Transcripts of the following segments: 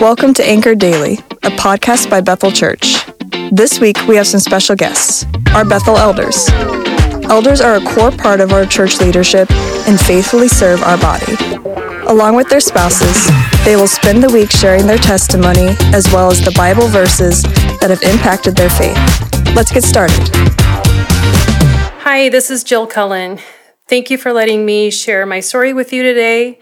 Welcome to Anchor Daily, a podcast by Bethel Church. This week we have some special guests, our Bethel elders. Elders are a core part of our church leadership and faithfully serve our body. Along with their spouses, they will spend the week sharing their testimony as well as the Bible verses that have impacted their faith. Let's get started. Hi, this is Jill Cullen. Thank you for letting me share my story with you today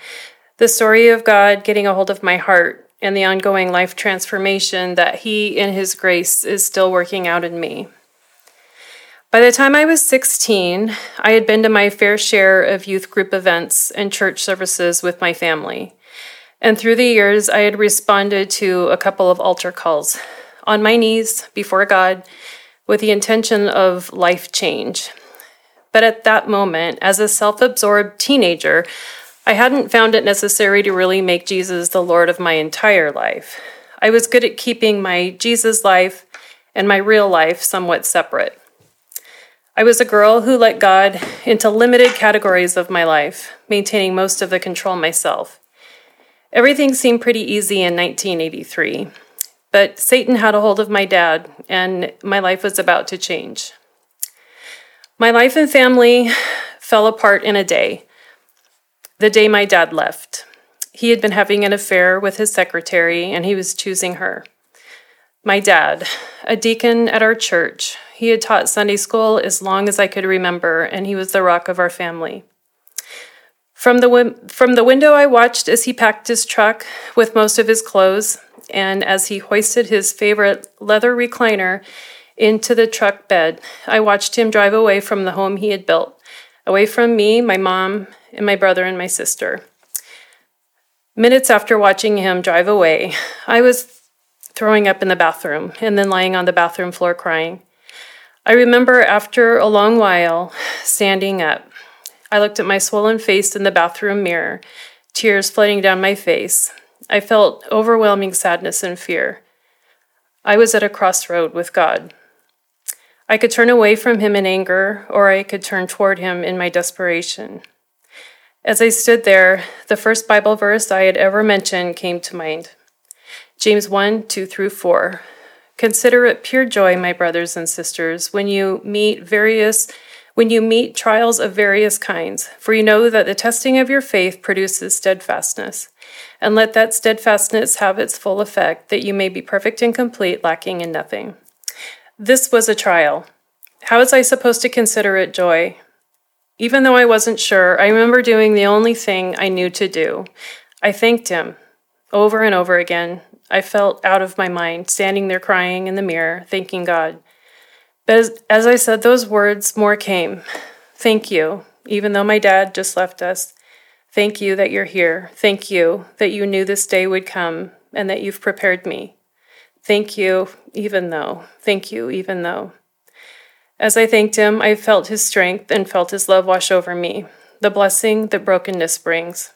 the story of God getting a hold of my heart and the ongoing life transformation that He, in His grace, is still working out in me. By the time I was 16, I had been to my fair share of youth group events and church services with my family. And through the years, I had responded to a couple of altar calls on my knees before God with the intention of life change. But at that moment, as a self absorbed teenager, I hadn't found it necessary to really make Jesus the Lord of my entire life. I was good at keeping my Jesus life and my real life somewhat separate. I was a girl who let God into limited categories of my life, maintaining most of the control myself. Everything seemed pretty easy in 1983, but Satan had a hold of my dad, and my life was about to change. My life and family fell apart in a day the day my dad left. He had been having an affair with his secretary and he was choosing her. My dad, a deacon at our church, he had taught Sunday school as long as I could remember, and he was the rock of our family. From the, from the window, I watched as he packed his truck with most of his clothes, and as he hoisted his favorite leather recliner into the truck bed, I watched him drive away from the home he had built, away from me, my mom, and my brother and my sister. Minutes after watching him drive away, I was throwing up in the bathroom and then lying on the bathroom floor crying. I remember after a long while standing up. I looked at my swollen face in the bathroom mirror, tears flooding down my face. I felt overwhelming sadness and fear. I was at a crossroad with God. I could turn away from him in anger, or I could turn toward him in my desperation. As I stood there, the first Bible verse I had ever mentioned came to mind James 1 2 through 4. Consider it pure joy, my brothers and sisters, when you meet various when you meet trials of various kinds, for you know that the testing of your faith produces steadfastness. And let that steadfastness have its full effect, that you may be perfect and complete, lacking in nothing. This was a trial. How was I supposed to consider it joy? Even though I wasn't sure, I remember doing the only thing I knew to do. I thanked him over and over again. I felt out of my mind, standing there crying in the mirror, thanking God. But as, as I said those words, more came. Thank you, even though my dad just left us. Thank you that you're here. Thank you that you knew this day would come and that you've prepared me. Thank you, even though. Thank you, even though. As I thanked him, I felt his strength and felt his love wash over me, the blessing that brokenness brings.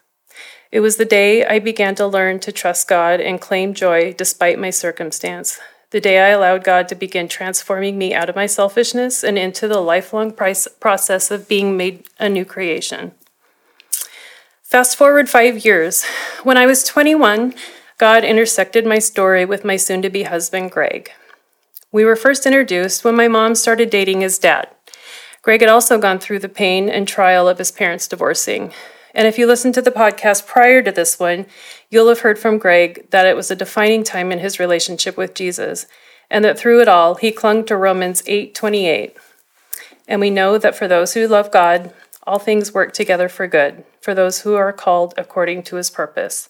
It was the day I began to learn to trust God and claim joy despite my circumstance. The day I allowed God to begin transforming me out of my selfishness and into the lifelong process of being made a new creation. Fast forward five years. When I was 21, God intersected my story with my soon to be husband, Greg. We were first introduced when my mom started dating his dad. Greg had also gone through the pain and trial of his parents divorcing. And if you listened to the podcast prior to this one, you'll have heard from Greg that it was a defining time in his relationship with Jesus, and that through it all, he clung to Romans 8:28. And we know that for those who love God, all things work together for good, for those who are called according to his purpose.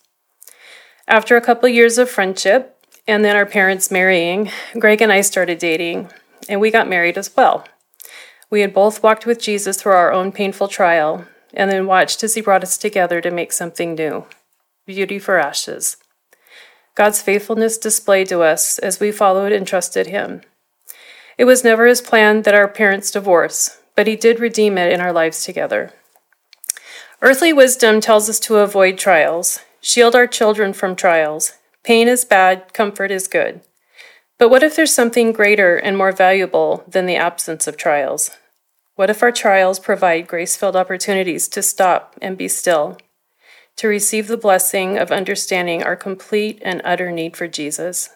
After a couple years of friendship, and then our parents marrying, Greg and I started dating, and we got married as well. We had both walked with Jesus through our own painful trial, and then watched as he brought us together to make something new beauty for ashes. God's faithfulness displayed to us as we followed and trusted him. It was never his plan that our parents divorce, but he did redeem it in our lives together. Earthly wisdom tells us to avoid trials, shield our children from trials, Pain is bad, comfort is good. But what if there's something greater and more valuable than the absence of trials? What if our trials provide grace filled opportunities to stop and be still? to receive the blessing of understanding our complete and utter need for Jesus,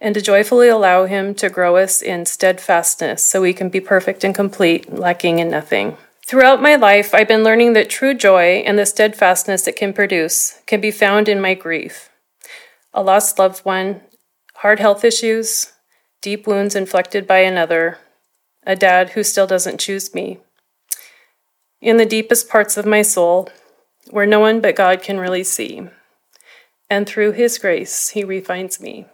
and to joyfully allow Him to grow us in steadfastness so we can be perfect and complete, lacking in nothing. Throughout my life, I've been learning that true joy and the steadfastness it can produce can be found in my grief. A lost loved one, hard health issues, deep wounds inflicted by another, a dad who still doesn't choose me. In the deepest parts of my soul, where no one but God can really see. And through His grace, He refines me.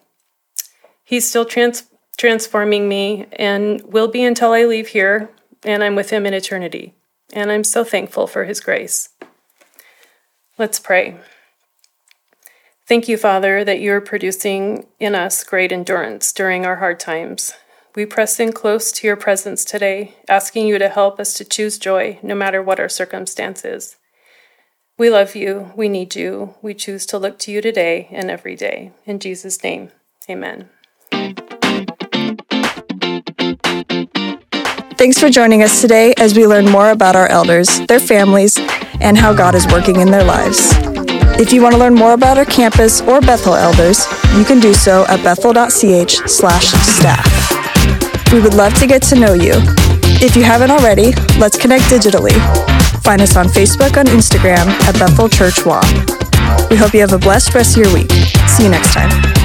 He's still trans- transforming me and will be until I leave here and I'm with Him in eternity. And I'm so thankful for His grace. Let's pray. Thank you, Father, that you are producing in us great endurance during our hard times. We press in close to your presence today, asking you to help us to choose joy no matter what our circumstances. We love you. We need you. We choose to look to you today and every day. In Jesus' name, amen. Thanks for joining us today as we learn more about our elders, their families, and how God is working in their lives. If you want to learn more about our campus or Bethel elders, you can do so at bethel.ch/staff. We would love to get to know you. If you haven't already, let's connect digitally. Find us on Facebook and Instagram at Bethel Church WA. We hope you have a blessed rest of your week. See you next time.